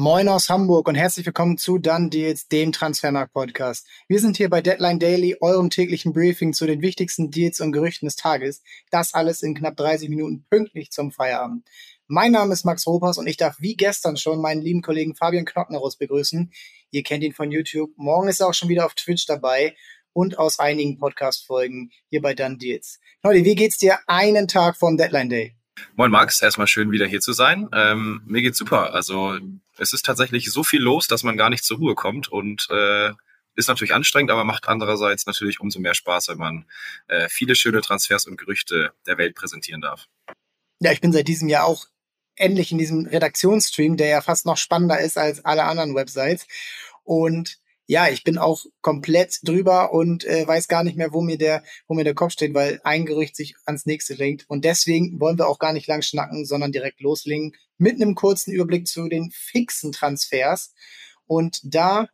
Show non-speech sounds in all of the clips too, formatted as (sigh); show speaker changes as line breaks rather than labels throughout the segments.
Moin aus Hamburg und herzlich willkommen zu Dann Deals, dem Transfermarkt-Podcast. Wir sind hier bei Deadline Daily, eurem täglichen Briefing zu den wichtigsten Deals und Gerüchten des Tages. Das alles in knapp 30 Minuten pünktlich zum Feierabend. Mein Name ist Max Ropas und ich darf wie gestern schon meinen lieben Kollegen Fabian Knocknerus begrüßen. Ihr kennt ihn von YouTube. Morgen ist er auch schon wieder auf Twitch dabei und aus einigen Podcast-Folgen hier bei Dann Deals. Leute, wie geht's dir einen Tag vom Deadline Day?
Moin Max, erstmal schön wieder hier zu sein. Ähm, mir geht's super. Also es ist tatsächlich so viel los, dass man gar nicht zur Ruhe kommt und äh, ist natürlich anstrengend, aber macht andererseits natürlich umso mehr Spaß, wenn man äh, viele schöne Transfers und Gerüchte der Welt präsentieren darf.
Ja, ich bin seit diesem Jahr auch endlich in diesem Redaktionsstream, der ja fast noch spannender ist als alle anderen Websites. Und ja, ich bin auch komplett drüber und äh, weiß gar nicht mehr, wo mir der, wo mir der Kopf steht, weil ein Gerücht sich ans nächste lenkt. Und deswegen wollen wir auch gar nicht lang schnacken, sondern direkt loslegen mit einem kurzen Überblick zu den fixen Transfers. Und da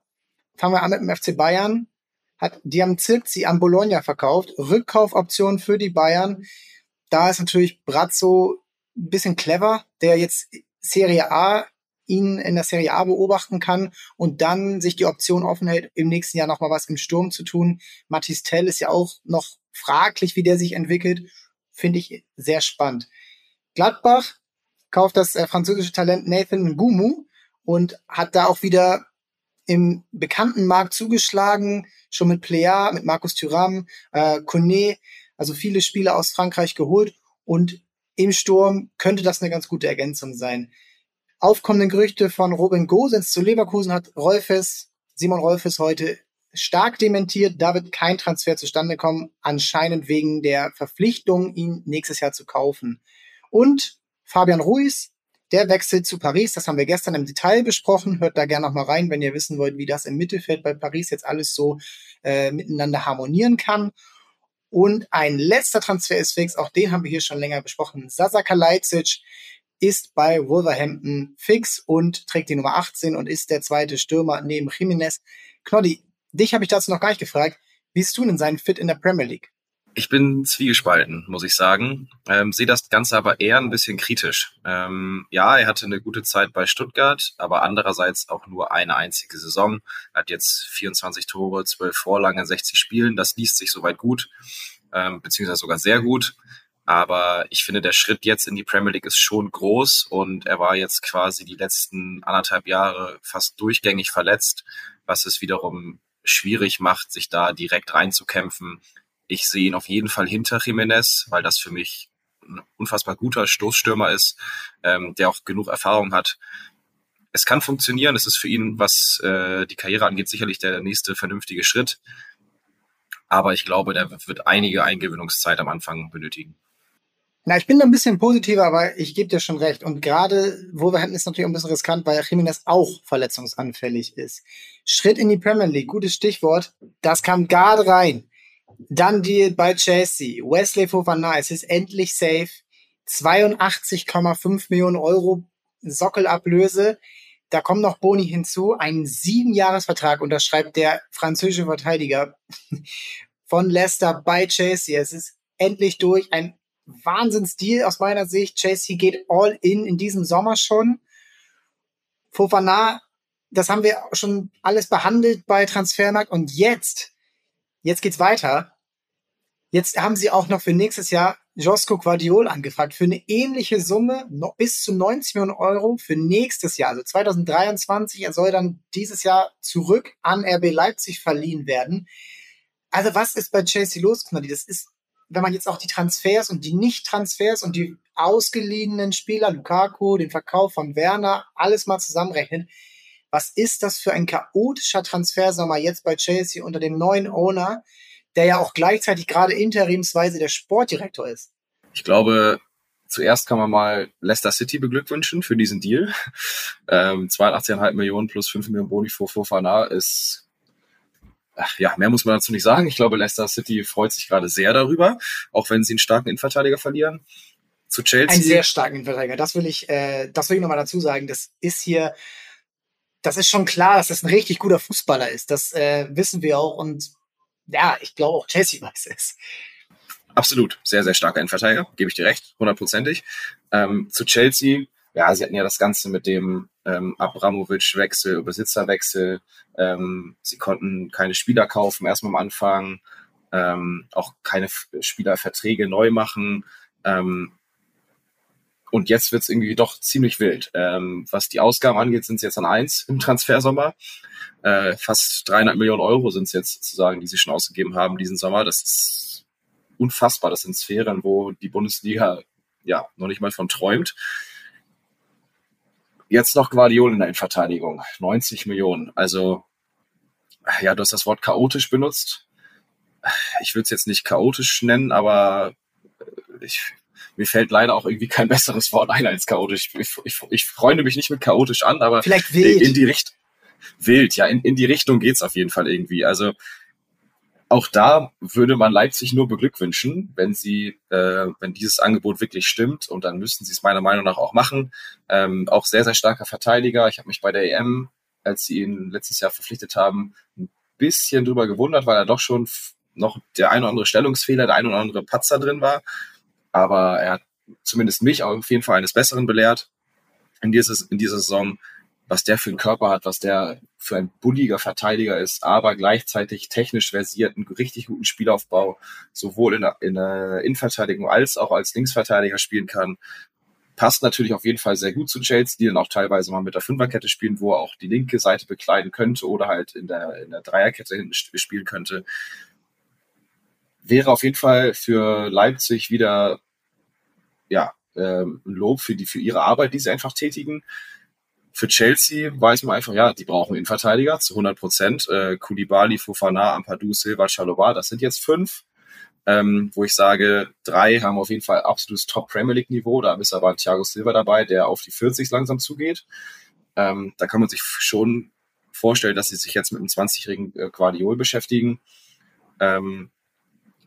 fangen wir an mit dem FC Bayern. Hat, die haben Zirkzi an Bologna verkauft. Rückkaufoption für die Bayern. Da ist natürlich Brazzo ein bisschen clever, der jetzt Serie A ihn in der Serie A beobachten kann und dann sich die Option offen hält, im nächsten Jahr nochmal was im Sturm zu tun. Mathis Tell ist ja auch noch fraglich, wie der sich entwickelt. Finde ich sehr spannend. Gladbach kauft das äh, französische Talent Nathan Ngumu und hat da auch wieder im bekannten Markt zugeschlagen, schon mit Plea, mit Markus Thuram, äh, Kone, also viele Spieler aus Frankreich geholt und im Sturm könnte das eine ganz gute Ergänzung sein aufkommenden Gerüchte von Robin Gosens zu Leverkusen hat Rolfes, Simon Rolfes heute stark dementiert. Da wird kein Transfer zustande kommen, anscheinend wegen der Verpflichtung, ihn nächstes Jahr zu kaufen. Und Fabian Ruiz, der wechselt zu Paris. Das haben wir gestern im Detail besprochen. Hört da gerne noch mal rein, wenn ihr wissen wollt, wie das im Mittelfeld bei Paris jetzt alles so äh, miteinander harmonieren kann. Und ein letzter Transfer ist fix, auch den haben wir hier schon länger besprochen. Sasa Kalajdzic, ist bei Wolverhampton fix und trägt die Nummer 18 und ist der zweite Stürmer neben Jiménez. Knoddy, dich habe ich dazu noch gar nicht gefragt. Wie siehst du denn seinen Fit in der Premier League?
Ich bin zwiegespalten, muss ich sagen. Ähm, sehe das Ganze aber eher ein bisschen kritisch. Ähm, ja, er hatte eine gute Zeit bei Stuttgart, aber andererseits auch nur eine einzige Saison. Er hat jetzt 24 Tore, 12 Vorlagen in 60 Spielen. Das liest sich soweit gut, ähm, beziehungsweise sogar sehr gut. Aber ich finde, der Schritt jetzt in die Premier League ist schon groß und er war jetzt quasi die letzten anderthalb Jahre fast durchgängig verletzt, was es wiederum schwierig macht, sich da direkt reinzukämpfen. Ich sehe ihn auf jeden Fall hinter Jiménez, weil das für mich ein unfassbar guter Stoßstürmer ist, ähm, der auch genug Erfahrung hat. Es kann funktionieren, es ist für ihn, was äh, die Karriere angeht, sicherlich der nächste vernünftige Schritt. Aber ich glaube, der wird einige Eingewöhnungszeit am Anfang benötigen.
Na, ich bin da ein bisschen positiver, aber ich gebe dir schon recht. Und gerade Wolverhampton ist natürlich ein bisschen riskant, weil Jiménez auch verletzungsanfällig ist. Schritt in die Premier League, gutes Stichwort. Das kam gerade rein. Dann Deal bei Chelsea. Wesley Fofana, es ist endlich safe. 82,5 Millionen Euro Sockelablöse. Da kommt noch Boni hinzu. Ein Siebenjahresvertrag unterschreibt der französische Verteidiger (laughs) von Leicester bei Chelsea. Es ist endlich durch. Ein Wahnsinnsdeal aus meiner Sicht. Chelsea geht all in in diesem Sommer schon. Fofana, das haben wir schon alles behandelt bei Transfermarkt und jetzt, jetzt geht's weiter. Jetzt haben sie auch noch für nächstes Jahr Josko Guardiol angefragt für eine ähnliche Summe, bis zu 90 Millionen Euro für nächstes Jahr, also 2023. Er soll dann dieses Jahr zurück an RB Leipzig verliehen werden. Also was ist bei Chelsea los, Knalli? Das ist wenn man jetzt auch die Transfers und die Nicht-Transfers und die ausgeliehenen Spieler, Lukaku, den Verkauf von Werner, alles mal zusammenrechnet, was ist das für ein chaotischer Transfersommer jetzt bei Chelsea unter dem neuen Owner, der ja auch gleichzeitig gerade interimsweise der Sportdirektor ist?
Ich glaube, zuerst kann man mal Leicester City beglückwünschen für diesen Deal. Ähm, 82,5 Millionen plus 5 Millionen Boni für Fofana ist ja, mehr muss man dazu nicht sagen. Ich glaube, Leicester City freut sich gerade sehr darüber, auch wenn sie einen starken Innenverteidiger verlieren. Zu Chelsea.
Einen sehr starken Innenverteidiger. Das will ich, äh, das will ich nochmal dazu sagen. Das ist hier, das ist schon klar, dass das ein richtig guter Fußballer ist. Das äh, wissen wir auch. Und ja, ich glaube auch Chelsea weiß es.
Absolut. Sehr, sehr starker Innenverteidiger. Gebe ich dir recht. Hundertprozentig. Ähm, zu Chelsea ja, sie hatten ja das Ganze mit dem ähm, Abramovic-Wechsel, Besitzerwechsel. Ähm, sie konnten keine Spieler kaufen, erstmal am Anfang, ähm, auch keine Spielerverträge neu machen. Ähm, und jetzt wird's irgendwie doch ziemlich wild. Ähm, was die Ausgaben angeht, sind sie jetzt an eins im Transfersommer. Äh, fast 300 Millionen Euro sind es jetzt sozusagen, die sie schon ausgegeben haben diesen Sommer. Das ist unfassbar. Das sind Sphären, wo die Bundesliga ja noch nicht mal von träumt. Jetzt noch Guardiol in der Innenverteidigung. 90 Millionen. Also, ja, du hast das Wort chaotisch benutzt. Ich würde es jetzt nicht chaotisch nennen, aber ich, mir fällt leider auch irgendwie kein (laughs) besseres Wort ein als chaotisch. Ich, ich, ich freunde mich nicht mit chaotisch an, aber
Vielleicht wild.
in die Richtung wild, ja, in, in die Richtung geht's auf jeden Fall irgendwie. Also auch da würde man Leipzig nur beglückwünschen, wenn sie, äh, wenn dieses Angebot wirklich stimmt und dann müssten sie es meiner Meinung nach auch machen. Ähm, auch sehr, sehr starker Verteidiger. Ich habe mich bei der EM, als sie ihn letztes Jahr verpflichtet haben, ein bisschen drüber gewundert, weil er doch schon noch der ein oder andere Stellungsfehler, der ein oder andere Patzer drin war. Aber er hat zumindest mich auf jeden Fall eines Besseren belehrt in, dieses, in dieser Saison was der für einen Körper hat, was der für ein bulliger Verteidiger ist, aber gleichzeitig technisch versiert, einen richtig guten Spielaufbau, sowohl in der, in der Innenverteidigung als auch als Linksverteidiger spielen kann. Passt natürlich auf jeden Fall sehr gut zu Chelsea, die dann auch teilweise mal mit der Fünferkette spielen, wo er auch die linke Seite bekleiden könnte oder halt in der, in der Dreierkette hinten spielen könnte. Wäre auf jeden Fall für Leipzig wieder, ja, ähm, ein Lob für die, für ihre Arbeit, die sie einfach tätigen. Für Chelsea weiß man einfach, ja, die brauchen Innenverteidiger zu 100 Prozent. Äh, Koulibaly, Fofana, Ampadu, Silva, Chaloba, das sind jetzt fünf. Ähm, wo ich sage, drei haben auf jeden Fall absolutes Top Premier League Niveau. Da ist aber Thiago Silva dabei, der auf die 40 langsam zugeht. Ähm, da kann man sich schon vorstellen, dass sie sich jetzt mit einem 20-jährigen äh, Guardiol beschäftigen. Ähm,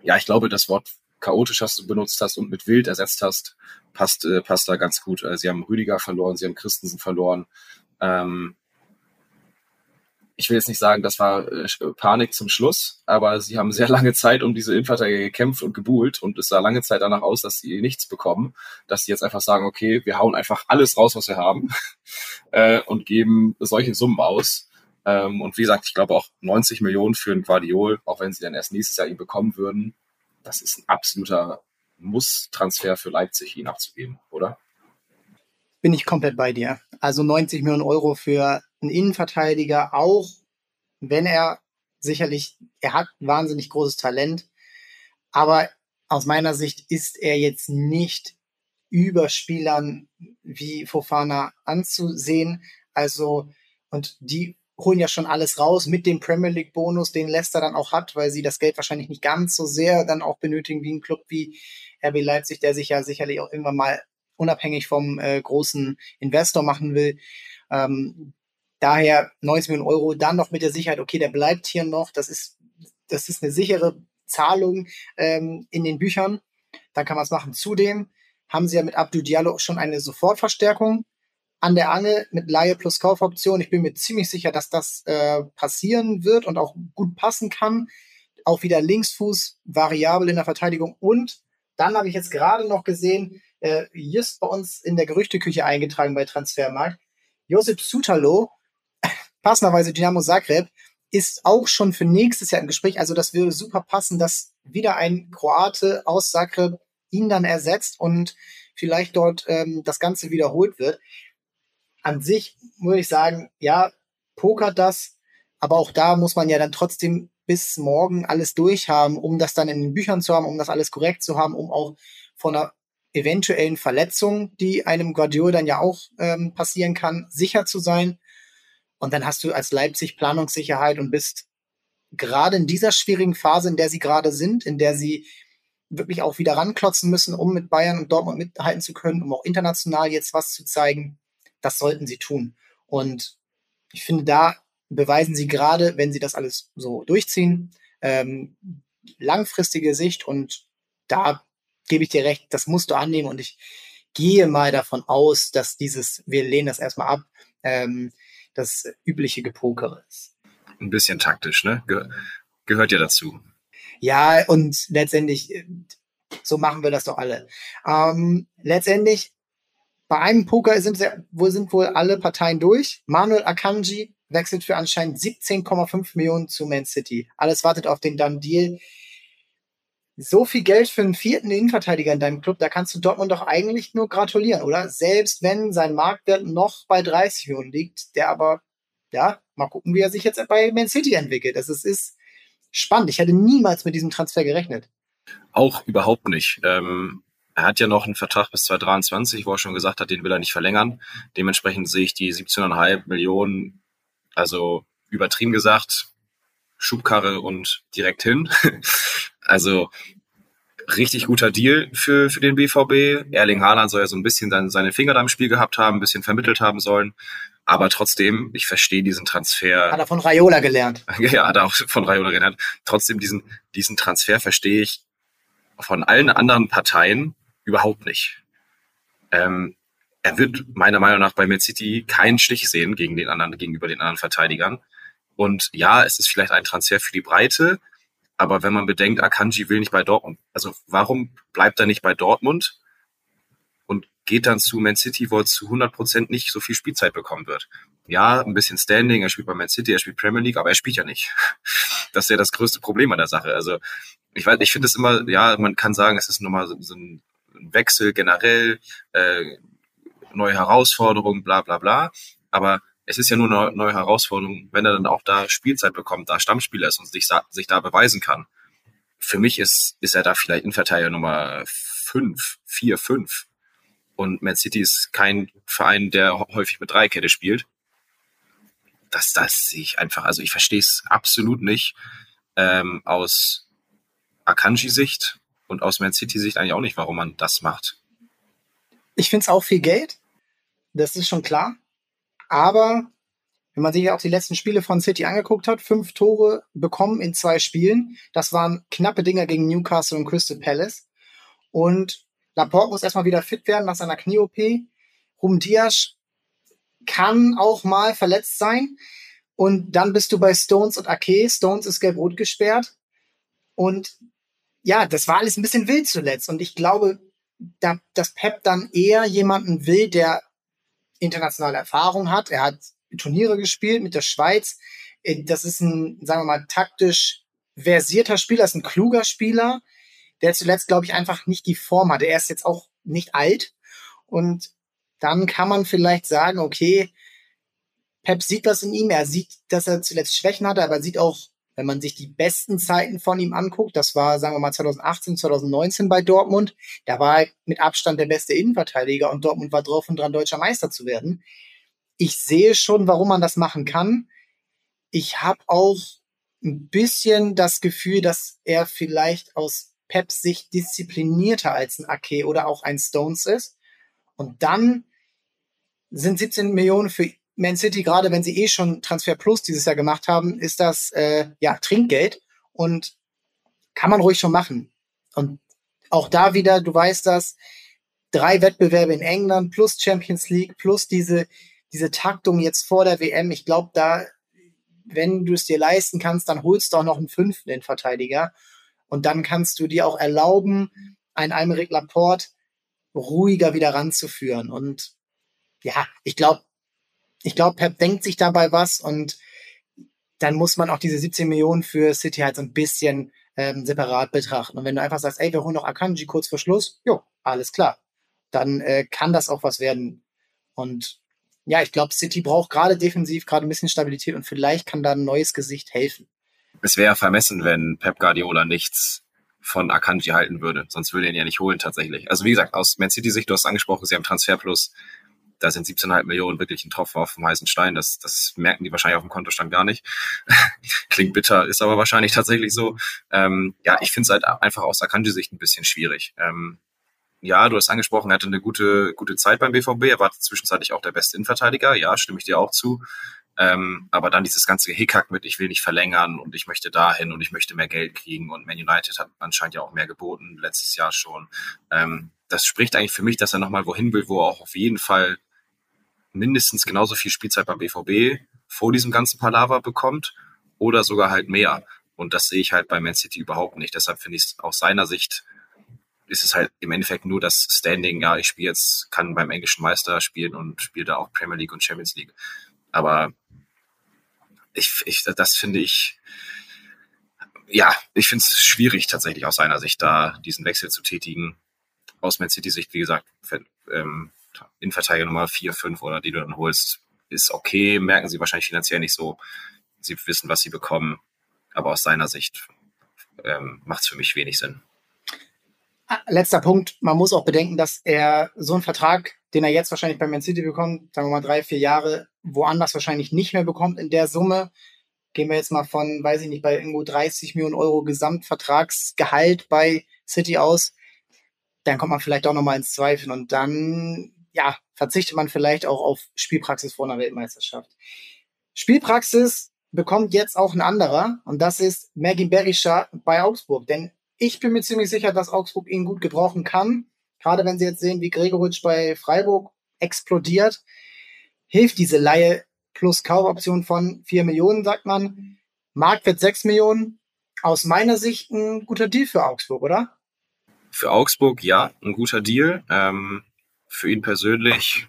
ja, ich glaube, das Wort chaotisch hast du benutzt hast und mit wild ersetzt hast, passt, äh, passt da ganz gut. Äh, sie haben Rüdiger verloren, sie haben Christensen verloren. Ähm, ich will jetzt nicht sagen, das war äh, Panik zum Schluss, aber sie haben sehr (laughs) lange Zeit um diese Innenverteidiger gekämpft und gebuhlt und es sah lange Zeit danach aus, dass sie nichts bekommen, dass sie jetzt einfach sagen, okay, wir hauen einfach alles raus, was wir haben (laughs) äh, und geben solche Summen aus. Ähm, und wie gesagt, ich glaube auch 90 Millionen für einen Guardiol, auch wenn sie dann erst nächstes Jahr ihn bekommen würden, das ist ein absoluter Muss-Transfer für Leipzig, ihn abzugeben, oder?
Bin ich komplett bei dir. Also 90 Millionen Euro für einen Innenverteidiger, auch wenn er sicherlich, er hat wahnsinnig großes Talent, aber aus meiner Sicht ist er jetzt nicht über Spielern wie Fofana anzusehen. Also, und die holen ja schon alles raus mit dem Premier League Bonus, den Leicester dann auch hat, weil sie das Geld wahrscheinlich nicht ganz so sehr dann auch benötigen wie ein Club wie RB Leipzig, der sich ja sicherlich auch irgendwann mal unabhängig vom äh, großen Investor machen will. Ähm, daher 90 Millionen Euro, dann noch mit der Sicherheit, okay, der bleibt hier noch, das ist, das ist eine sichere Zahlung ähm, in den Büchern, dann kann man es machen. Zudem haben sie ja mit Abdul Diallo schon eine Sofortverstärkung an der Angel mit Laie plus Kaufoption. Ich bin mir ziemlich sicher, dass das äh, passieren wird und auch gut passen kann. Auch wieder Linksfuß, variabel in der Verteidigung. Und dann habe ich jetzt gerade noch gesehen, äh, just bei uns in der Gerüchteküche eingetragen bei Transfermarkt, Josip Sutalo, (laughs) passenderweise Dynamo Zagreb, ist auch schon für nächstes Jahr im Gespräch. Also das würde super passen, dass wieder ein Kroate aus Zagreb ihn dann ersetzt und vielleicht dort ähm, das Ganze wiederholt wird an sich muss ich sagen, ja, pokert das, aber auch da muss man ja dann trotzdem bis morgen alles durchhaben, um das dann in den Büchern zu haben, um das alles korrekt zu haben, um auch von einer eventuellen Verletzung, die einem Guardiola dann ja auch ähm, passieren kann, sicher zu sein. Und dann hast du als Leipzig Planungssicherheit und bist gerade in dieser schwierigen Phase, in der sie gerade sind, in der sie wirklich auch wieder ranklotzen müssen, um mit Bayern und Dortmund mithalten zu können, um auch international jetzt was zu zeigen, das sollten sie tun. Und ich finde, da beweisen sie gerade, wenn sie das alles so durchziehen, ähm, langfristige Sicht und da gebe ich dir recht, das musst du annehmen und ich gehe mal davon aus, dass dieses, wir lehnen das erstmal ab, ähm, das übliche Gepokere ist.
Ein bisschen taktisch, ne? Ge gehört ja dazu.
Ja, und letztendlich, so machen wir das doch alle. Ähm, letztendlich bei einem Poker sind, wo sind wohl alle Parteien durch. Manuel Akanji wechselt für anscheinend 17,5 Millionen zu Man City. Alles wartet auf den Done Deal. So viel Geld für einen vierten Innenverteidiger in deinem Club, da kannst du Dortmund doch eigentlich nur gratulieren, oder? Selbst wenn sein Marktwert noch bei 30 Millionen liegt, der aber, ja, mal gucken, wie er sich jetzt bei Man City entwickelt. Das ist, ist spannend. Ich hätte niemals mit diesem Transfer gerechnet.
Auch überhaupt nicht. Ähm, er hat ja noch einen Vertrag bis 2023, wo er schon gesagt hat, den will er nicht verlängern. Dementsprechend sehe ich die 17,5 Millionen, also übertrieben gesagt, Schubkarre und direkt hin. (laughs) also richtig guter Deal für, für den BVB. Erling Haaland soll ja so ein bisschen dann seine Finger da im Spiel gehabt haben, ein bisschen vermittelt haben sollen. Aber trotzdem, ich verstehe diesen Transfer.
Hat er von Raiola gelernt. (laughs)
ja, hat er auch von Raiola gelernt. Trotzdem, diesen, diesen Transfer verstehe ich von allen anderen Parteien überhaupt nicht. Ähm, er wird meiner Meinung nach bei Man City keinen Stich sehen gegen den anderen, gegenüber den anderen Verteidigern. Und ja, es ist vielleicht ein Transfer für die Breite, aber wenn man bedenkt, Akanji will nicht bei Dortmund, also warum bleibt er nicht bei Dortmund und geht dann zu Man City, wo er zu 100 Prozent nicht so viel Spielzeit bekommen wird? Ja, ein bisschen Standing, er spielt bei Man City, er spielt Premier League, aber er spielt ja nicht. (laughs) Das ist ja das größte Problem an der Sache. Also ich weiß, ich finde es immer, ja, man kann sagen, es ist nochmal so, so ein Wechsel generell, äh, neue Herausforderungen, bla bla bla. Aber es ist ja nur eine neue Herausforderung, wenn er dann auch da Spielzeit bekommt, da Stammspieler ist und sich, sich da beweisen kann. Für mich ist, ist er da vielleicht Innenverteidiger Nummer fünf, vier, fünf. Und Man City ist kein Verein, der häufig mit Dreikette spielt. Das, das sehe ich einfach, also ich verstehe es absolut nicht ähm, aus Akanji-Sicht und aus Man City-Sicht eigentlich auch nicht, warum man das macht.
Ich finde es auch viel Geld. Das ist schon klar. Aber wenn man sich auch die letzten Spiele von City angeguckt hat, fünf Tore bekommen in zwei Spielen. Das waren knappe Dinger gegen Newcastle und Crystal Palace. Und Laporte muss erstmal wieder fit werden nach seiner Knie-OP. Rum Diaz kann auch mal verletzt sein. Und dann bist du bei Stones und Ake. Stones ist gelb-rot gesperrt. Und ja, das war alles ein bisschen wild zuletzt. Und ich glaube, da, dass Pep dann eher jemanden will, der internationale Erfahrung hat. Er hat Turniere gespielt mit der Schweiz. Äh, das ist ein, sagen wir mal, taktisch versierter Spieler, ist ein kluger Spieler, der zuletzt, glaube ich, einfach nicht die Form hatte. Er ist jetzt auch nicht alt. Und dann kann man vielleicht sagen, okay, Pep sieht was in ihm. Er sieht, dass er zuletzt Schwächen hatte, aber sieht auch wenn man sich die besten Zeiten von ihm anguckt, das war, sagen wir mal, 2018, 2019 bei Dortmund, da war er mit Abstand der beste Innenverteidiger und Dortmund war drauf und dran, deutscher Meister zu werden. Ich sehe schon, warum man das machen kann. Ich habe auch ein bisschen das Gefühl, dass er vielleicht aus Peps Sicht disziplinierter als ein Ake oder auch ein Stones ist. Und dann sind 17 Millionen für man City, gerade wenn sie eh schon Transfer Plus dieses Jahr gemacht haben, ist das äh, ja Trinkgeld und kann man ruhig schon machen. Und auch da wieder, du weißt das, drei Wettbewerbe in England plus Champions League plus diese, diese Taktung jetzt vor der WM. Ich glaube, da, wenn du es dir leisten kannst, dann holst du auch noch einen fünften Verteidiger. Und dann kannst du dir auch erlauben, einen Almeric Laporte ruhiger wieder ranzuführen. Und ja, ich glaube, ich glaube, Pep denkt sich dabei was und dann muss man auch diese 17 Millionen für City halt so ein bisschen ähm, separat betrachten. Und wenn du einfach sagst, ey, wir holen noch Akanji kurz vor Schluss, jo, alles klar. Dann äh, kann das auch was werden. Und ja, ich glaube, City braucht gerade defensiv gerade ein bisschen Stabilität und vielleicht kann da ein neues Gesicht helfen.
Es wäre vermessen, wenn Pep Guardiola nichts von Akanji halten würde. Sonst würde er ihn ja nicht holen tatsächlich. Also wie gesagt, aus Man City Sicht, du hast angesprochen, sie haben Transferplus da sind 17,5 Millionen wirklich ein Tropfen auf dem heißen Stein. Das, das merken die wahrscheinlich auf dem Kontostand gar nicht. (laughs) Klingt bitter, ist aber wahrscheinlich tatsächlich so. Ähm, ja, ich finde es halt einfach aus Akanji-Sicht ein bisschen schwierig. Ähm, ja, du hast angesprochen, er hatte eine gute, gute Zeit beim BVB. Er war zwischenzeitlich auch der beste Innenverteidiger. Ja, stimme ich dir auch zu. Ähm, aber dann dieses ganze Hickhack mit, ich will nicht verlängern und ich möchte dahin und ich möchte mehr Geld kriegen und Man United hat anscheinend ja auch mehr geboten, letztes Jahr schon. Ähm, das spricht eigentlich für mich, dass er nochmal wohin will, wo er auch auf jeden Fall mindestens genauso viel Spielzeit beim BVB vor diesem ganzen Palaver bekommt oder sogar halt mehr. Und das sehe ich halt bei Man City überhaupt nicht. Deshalb finde ich es aus seiner Sicht ist es halt im Endeffekt nur das Standing, ja, ich spiele jetzt, kann beim englischen Meister spielen und spiele da auch Premier League und Champions League. Aber ich, ich das finde ich, ja, ich finde es schwierig tatsächlich aus seiner Sicht da diesen Wechsel zu tätigen. Aus Man City Sicht, wie gesagt, ähm, Innenverteidiger Nummer 4, 5 oder die du dann holst, ist okay, merken sie wahrscheinlich finanziell nicht so. Sie wissen, was sie bekommen. Aber aus seiner Sicht ähm, macht es für mich wenig Sinn.
Ah, letzter Punkt, man muss auch bedenken, dass er so einen Vertrag, den er jetzt wahrscheinlich bei Man City bekommt, sagen wir mal drei, vier Jahre, woanders wahrscheinlich nicht mehr bekommt in der Summe. Gehen wir jetzt mal von, weiß ich nicht, bei irgendwo 30 Millionen Euro Gesamtvertragsgehalt bei City aus. Dann kommt man vielleicht auch nochmal ins Zweifeln und dann, ja, verzichtet man vielleicht auch auf Spielpraxis vor einer Weltmeisterschaft. Spielpraxis bekommt jetzt auch ein anderer und das ist Maggie Berisha bei Augsburg, denn ich bin mir ziemlich sicher, dass Augsburg ihn gut gebrauchen kann. Gerade wenn sie jetzt sehen, wie Gregoritsch bei Freiburg explodiert, hilft diese Laie plus Kaufoption von 4 Millionen, sagt man. Marktwert 6 Millionen. Aus meiner Sicht ein guter Deal für Augsburg, oder?
Für Augsburg ja, ein guter Deal. Ähm, für ihn persönlich,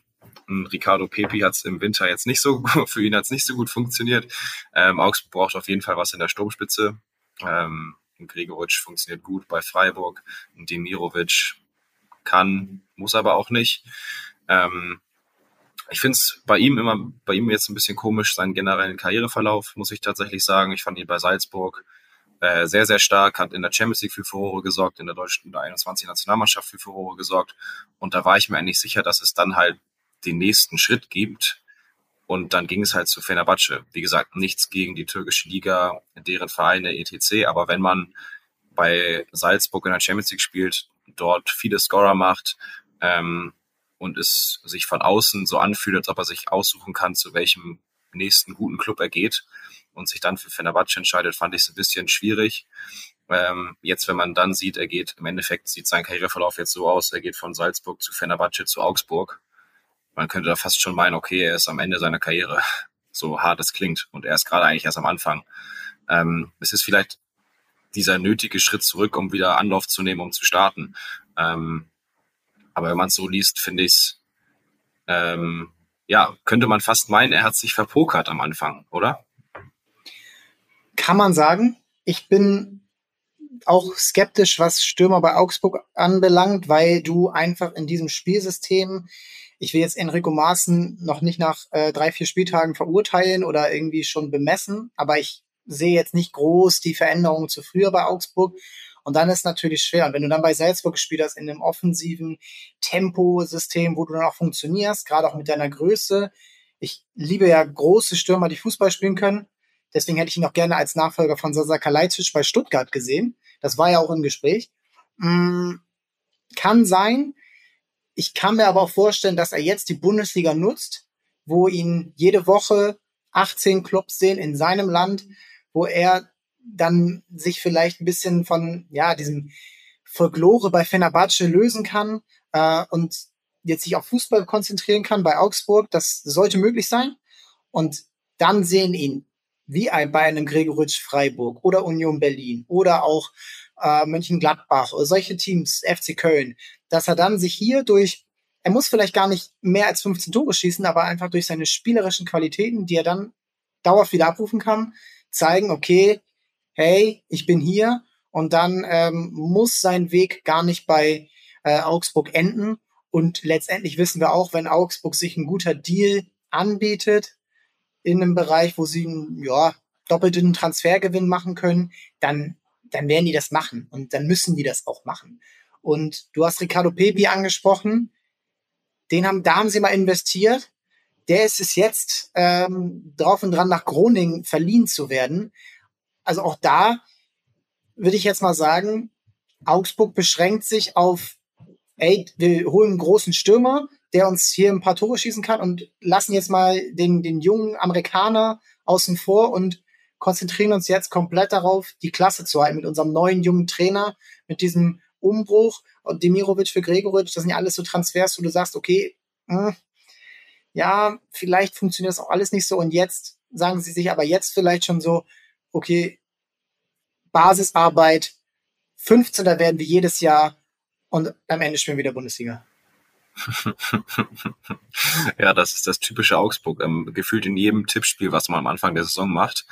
Ricardo Pepi hat es im Winter jetzt nicht so, (laughs) für ihn hat es nicht so gut funktioniert. Ähm, Augsburg braucht auf jeden Fall was in der Sturmspitze. Ähm, Gregoritsch funktioniert gut bei Freiburg. Demirovic kann, muss aber auch nicht. Ähm, ich finde es bei ihm immer, bei ihm jetzt ein bisschen komisch, seinen generellen Karriereverlauf, muss ich tatsächlich sagen. Ich fand ihn bei Salzburg äh, sehr, sehr stark, hat in der Champions League für Furore gesorgt, in der deutschen der 21 Nationalmannschaft für Furore gesorgt. Und da war ich mir eigentlich sicher, dass es dann halt den nächsten Schritt gibt, und dann ging es halt zu Fenerbahce. Wie gesagt, nichts gegen die türkische Liga, deren Vereine etc. Aber wenn man bei Salzburg in der Champions League spielt, dort viele Scorer macht ähm, und es sich von außen so anfühlt, als ob er sich aussuchen kann, zu welchem nächsten guten Club er geht und sich dann für Fenerbahce entscheidet, fand ich es ein bisschen schwierig. Ähm, jetzt, wenn man dann sieht, er geht, im Endeffekt sieht sein Karriereverlauf jetzt so aus, er geht von Salzburg zu Fenerbahce zu Augsburg man könnte da fast schon meinen, okay, er ist am Ende seiner Karriere, (laughs) so hart es klingt. Und er ist gerade eigentlich erst am Anfang. Ähm, es ist vielleicht dieser nötige Schritt zurück, um wieder Anlauf zu nehmen, um zu starten. Ähm, aber wenn man es so liest, finde ich es, ähm, ja, könnte man fast meinen, er hat sich verpokert am Anfang, oder?
Kann man sagen. Ich bin auch skeptisch, was Stürmer bei Augsburg anbelangt, weil du einfach in diesem Spielsystem ich will jetzt Enrico Maaßen noch nicht nach äh, drei, vier Spieltagen verurteilen oder irgendwie schon bemessen, aber ich sehe jetzt nicht groß die Veränderungen zu früher bei Augsburg. Und dann ist natürlich schwer. Und wenn du dann bei Salzburg gespielt hast, in einem offensiven Temposystem, wo du dann auch funktionierst, gerade auch mit deiner Größe. Ich liebe ja große Stürmer, die Fußball spielen können. Deswegen hätte ich ihn auch gerne als Nachfolger von Sasa Kalajdzic bei Stuttgart gesehen. Das war ja auch im Gespräch. Mm, kann sein. Ich kann mir aber auch vorstellen, dass er jetzt die Bundesliga nutzt, wo ihn jede Woche 18 Clubs sehen in seinem Land, wo er dann sich vielleicht ein bisschen von ja diesem Folklore bei Fenerbahce lösen kann äh, und jetzt sich auf Fußball konzentrieren kann bei Augsburg. Das sollte möglich sein. Und dann sehen ihn wie ein, bei einem Gregoritsch Freiburg oder Union Berlin oder auch äh, Mönchengladbach oder solche Teams, FC Köln, dass er dann sich hier durch, er muss vielleicht gar nicht mehr als 15 Tore schießen, aber einfach durch seine spielerischen Qualitäten, die er dann dauerhaft wieder abrufen kann, zeigen, okay, hey, ich bin hier und dann ähm, muss sein Weg gar nicht bei äh, Augsburg enden. Und letztendlich wissen wir auch, wenn Augsburg sich ein guter Deal anbietet in einem Bereich, wo sie ja, doppelten Transfergewinn machen können, dann, dann werden die das machen und dann müssen die das auch machen. Und du hast Ricardo Pepi angesprochen. Den haben, da haben sie mal investiert. Der ist es jetzt ähm, drauf und dran, nach Groningen verliehen zu werden. Also auch da würde ich jetzt mal sagen, Augsburg beschränkt sich auf, ey, wir holen einen großen Stürmer, der uns hier ein paar Tore schießen kann und lassen jetzt mal den, den jungen Amerikaner außen vor und konzentrieren uns jetzt komplett darauf, die Klasse zu halten mit unserem neuen jungen Trainer, mit diesem Umbruch und Demirovic für Gregoritsch, das sind ja alles so Transfers, wo du sagst, okay, mh, hm, ja, vielleicht funktioniert das auch alles nicht so und jetzt sagen sie sich aber jetzt vielleicht schon so, okay, Basisarbeit, 15. werden wir jedes Jahr und am Ende spielen wir wieder Bundesliga.
Ja, das ist das typische Augsburg. Ähm, gefühlt in jedem Tippspiel, was man am Anfang der Saison macht,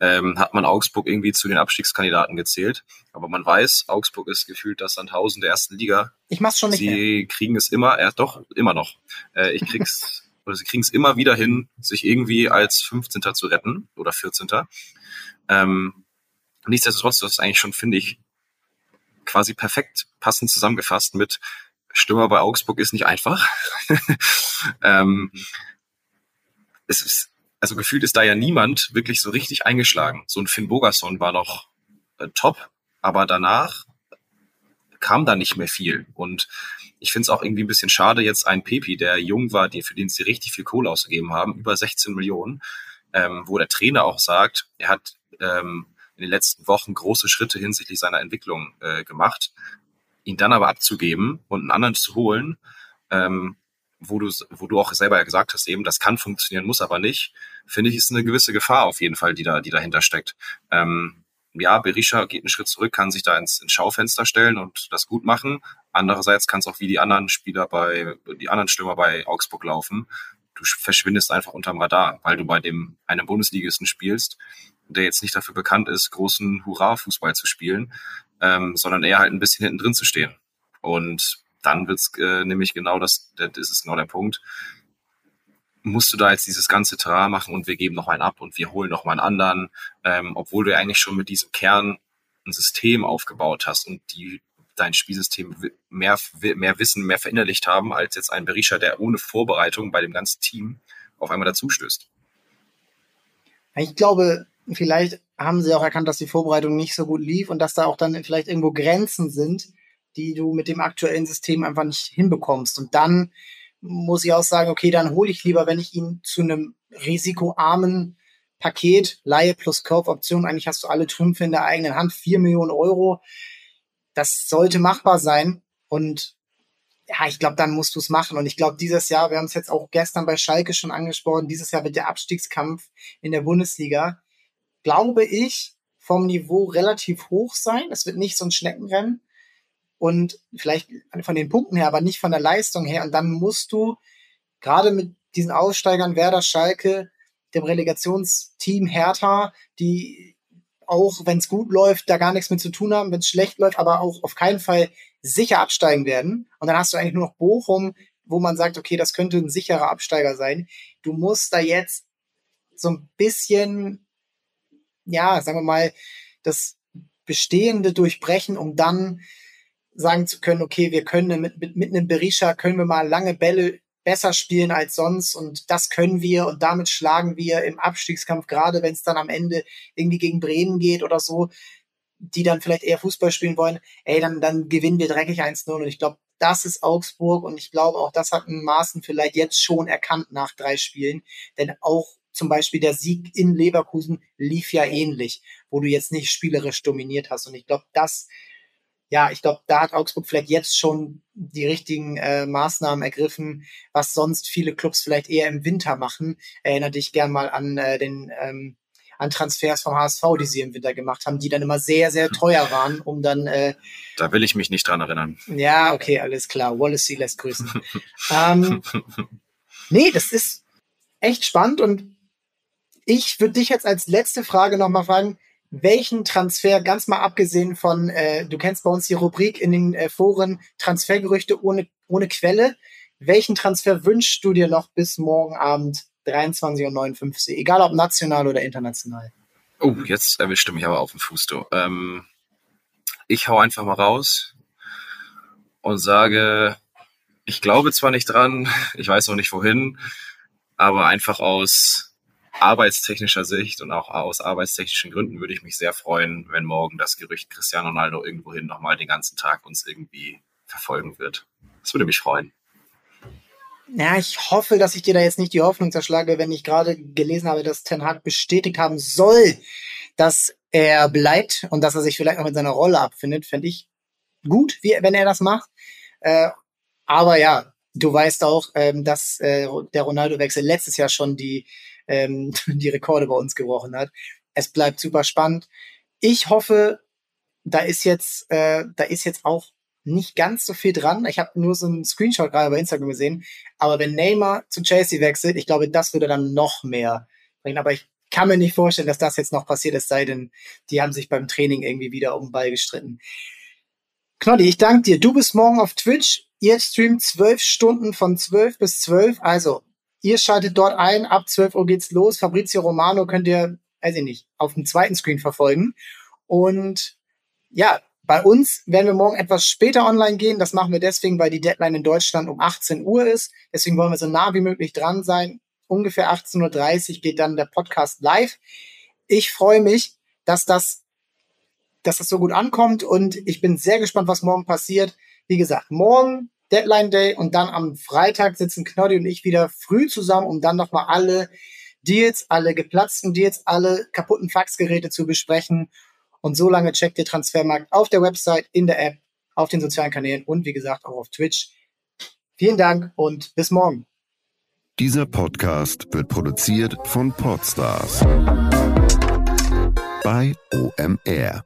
ähm, hat man Augsburg irgendwie zu den Abstiegskandidaten gezählt. Aber man weiß, Augsburg ist gefühlt das Sandhausen der ersten Liga.
Ich mach's schon nicht
Sie mehr. kriegen es immer, ja doch, immer noch. Äh, ich krieg's, (laughs) oder sie kriegen es immer wieder hin, sich irgendwie als 15. zu retten oder 14. Ähm, nichtsdestotrotz, das ist eigentlich schon, finde ich, quasi perfekt passend zusammengefasst mit Stürmer bei Augsburg ist nicht einfach. (laughs) ähm, es ist, also gefühlt ist da ja niemand wirklich so richtig eingeschlagen. So ein Finn Bogerson war noch äh, top, aber danach kam da nicht mehr viel. Und ich finde es auch irgendwie ein bisschen schade, jetzt ein Pepi, der jung war, die, für den sie richtig viel Kohle ausgegeben haben, über 16 Millionen, ähm, wo der Trainer auch sagt, er hat ähm, in den letzten Wochen große Schritte hinsichtlich seiner Entwicklung äh, gemacht ihn dann aber abzugeben und einen anderen zu holen, ähm, wo du, wo du auch selber ja gesagt hast, eben, das kann funktionieren, muss aber nicht, finde ich, ist eine gewisse Gefahr auf jeden Fall, die da, die dahinter steckt. Ähm, ja, Berisha geht einen Schritt zurück, kann sich da ins, ins Schaufenster stellen und das gut machen. Andererseits kann es auch wie die anderen Spieler bei, die anderen Stürmer bei Augsburg laufen. Du verschwindest einfach unterm Radar, weil du bei dem einem Bundesligisten spielst, der jetzt nicht dafür bekannt ist, großen Hurra-Fußball zu spielen, ähm, sondern eher halt ein bisschen hinten drin zu stehen. Und dann wird's äh, nämlich genau das, das ist genau der Punkt. Musst du da jetzt dieses ganze Terrain machen und wir geben noch einen ab und wir holen noch mal einen anderen, ähm, obwohl du eigentlich schon mit diesem Kern ein System aufgebaut hast und die dein Spielsystem mehr, mehr Wissen, mehr verinnerlicht haben, als jetzt ein Berisha, der ohne Vorbereitung bei dem ganzen Team auf einmal dazustößt.
Ich glaube, vielleicht haben sie auch erkannt, dass die Vorbereitung nicht so gut lief und dass da auch dann vielleicht irgendwo Grenzen sind, die du mit dem aktuellen System einfach nicht hinbekommst. Und dann muss ich auch sagen, okay, dann hole ich lieber, wenn ich ihn zu einem risikoarmen Paket, Laie plus Kaufoption, eigentlich hast du alle Trümpfe in der eigenen Hand, vier Millionen Euro. Das sollte machbar sein. Und ja, ich glaube, dann musst du es machen. Und ich glaube, dieses Jahr, wir haben es jetzt auch gestern bei Schalke schon angesprochen, dieses Jahr wird der Abstiegskampf in der Bundesliga glaube ich, vom Niveau relativ hoch sein. Es wird nicht so ein Schneckenrennen. Und vielleicht von den Punkten her, aber nicht von der Leistung her. Und dann musst du gerade mit diesen Aussteigern Werder Schalke, dem Relegationsteam Hertha, die auch, wenn es gut läuft, da gar nichts mit zu tun haben, wenn es schlecht läuft, aber auch auf keinen Fall sicher absteigen werden. Und dann hast du eigentlich nur noch Bochum, wo man sagt, okay, das könnte ein sicherer Absteiger sein. Du musst da jetzt so ein bisschen ja, sagen wir mal, das Bestehende durchbrechen, um dann sagen zu können, okay, wir können mit, mit, mit einem Berisha können wir mal lange Bälle besser spielen als sonst und das können wir und damit schlagen wir im Abstiegskampf, gerade wenn es dann am Ende irgendwie gegen Bremen geht oder so, die dann vielleicht eher Fußball spielen wollen, ey, dann, dann gewinnen wir dreckig 1-0 und ich glaube, das ist Augsburg und ich glaube auch, das hat ein Maßen vielleicht jetzt schon erkannt nach drei Spielen, denn auch zum Beispiel der Sieg in Leverkusen lief ja ähnlich, wo du jetzt nicht spielerisch dominiert hast. Und ich glaube, das, ja, ich glaube, da hat Augsburg vielleicht jetzt schon die richtigen äh, Maßnahmen ergriffen, was sonst viele Clubs vielleicht eher im Winter machen. Erinnere dich gern mal an äh, den ähm, an Transfers vom HSV, die sie im Winter gemacht haben, die dann immer sehr, sehr (laughs) teuer waren, um dann. Äh,
da will ich mich nicht dran erinnern.
Ja, okay, alles klar. Wallacey lässt grüßen. ähm, (laughs) nee, das ist echt spannend und ich würde dich jetzt als letzte Frage nochmal fragen, welchen Transfer, ganz mal abgesehen von, äh, du kennst bei uns die Rubrik in den äh, Foren, Transfergerüchte ohne, ohne Quelle, welchen Transfer wünschst du dir noch bis morgen Abend 23.59 Uhr, egal ob national oder international?
Oh, jetzt erwischte mich aber auf den Fuß, du. Ähm, ich hau einfach mal raus und sage, ich glaube zwar nicht dran, (laughs) ich weiß auch nicht wohin, aber einfach aus arbeitstechnischer Sicht und auch aus arbeitstechnischen Gründen würde ich mich sehr freuen, wenn morgen das Gerücht Cristiano Ronaldo irgendwohin nochmal den ganzen Tag uns irgendwie verfolgen wird. Das würde mich freuen.
Ja, ich hoffe, dass ich dir da jetzt nicht die Hoffnung zerschlage, wenn ich gerade gelesen habe, dass Ten Hag bestätigt haben soll, dass er bleibt und dass er sich vielleicht auch mit seiner Rolle abfindet, fände ich gut, wie, wenn er das macht. Äh, aber ja, du weißt auch, ähm, dass äh, der Ronaldo-Wechsel letztes Jahr schon die ähm, (laughs) die Rekorde bei uns gebrochen hat. Es bleibt super spannend. Ich hoffe, da ist jetzt, äh, da ist jetzt auch nicht ganz so viel dran. Ich habe nur so einen Screenshot gerade bei Instagram gesehen. Aber wenn Neymar zu Chelsea wechselt, ich glaube, das würde dann noch mehr bringen. Aber ich kann mir nicht vorstellen, dass das jetzt noch passiert, es sei denn, die haben sich beim Training irgendwie wieder um den Ball gestritten. Knolli, ich danke dir. Du bist morgen auf Twitch. Ihr streamt zwölf Stunden von zwölf bis zwölf. Also, ihr schaltet dort ein. Ab zwölf Uhr geht's los. Fabrizio Romano könnt ihr, weiß ich nicht, auf dem zweiten Screen verfolgen. Und ja, bei uns werden wir morgen etwas später online gehen. Das machen wir deswegen, weil die Deadline in Deutschland um 18 Uhr ist. Deswegen wollen wir so nah wie möglich dran sein ungefähr 18.30 Uhr geht dann der Podcast live. Ich freue mich, dass das, dass das so gut ankommt und ich bin sehr gespannt, was morgen passiert. Wie gesagt, morgen Deadline Day und dann am Freitag sitzen Knoddy und ich wieder früh zusammen, um dann nochmal alle Deals, alle geplatzten Deals, alle kaputten Faxgeräte zu besprechen. Und so lange checkt ihr Transfermarkt auf der Website, in der App, auf den sozialen Kanälen und wie gesagt auch auf Twitch. Vielen Dank und bis morgen.
Dieser Podcast wird produziert von Podstars bei OMR.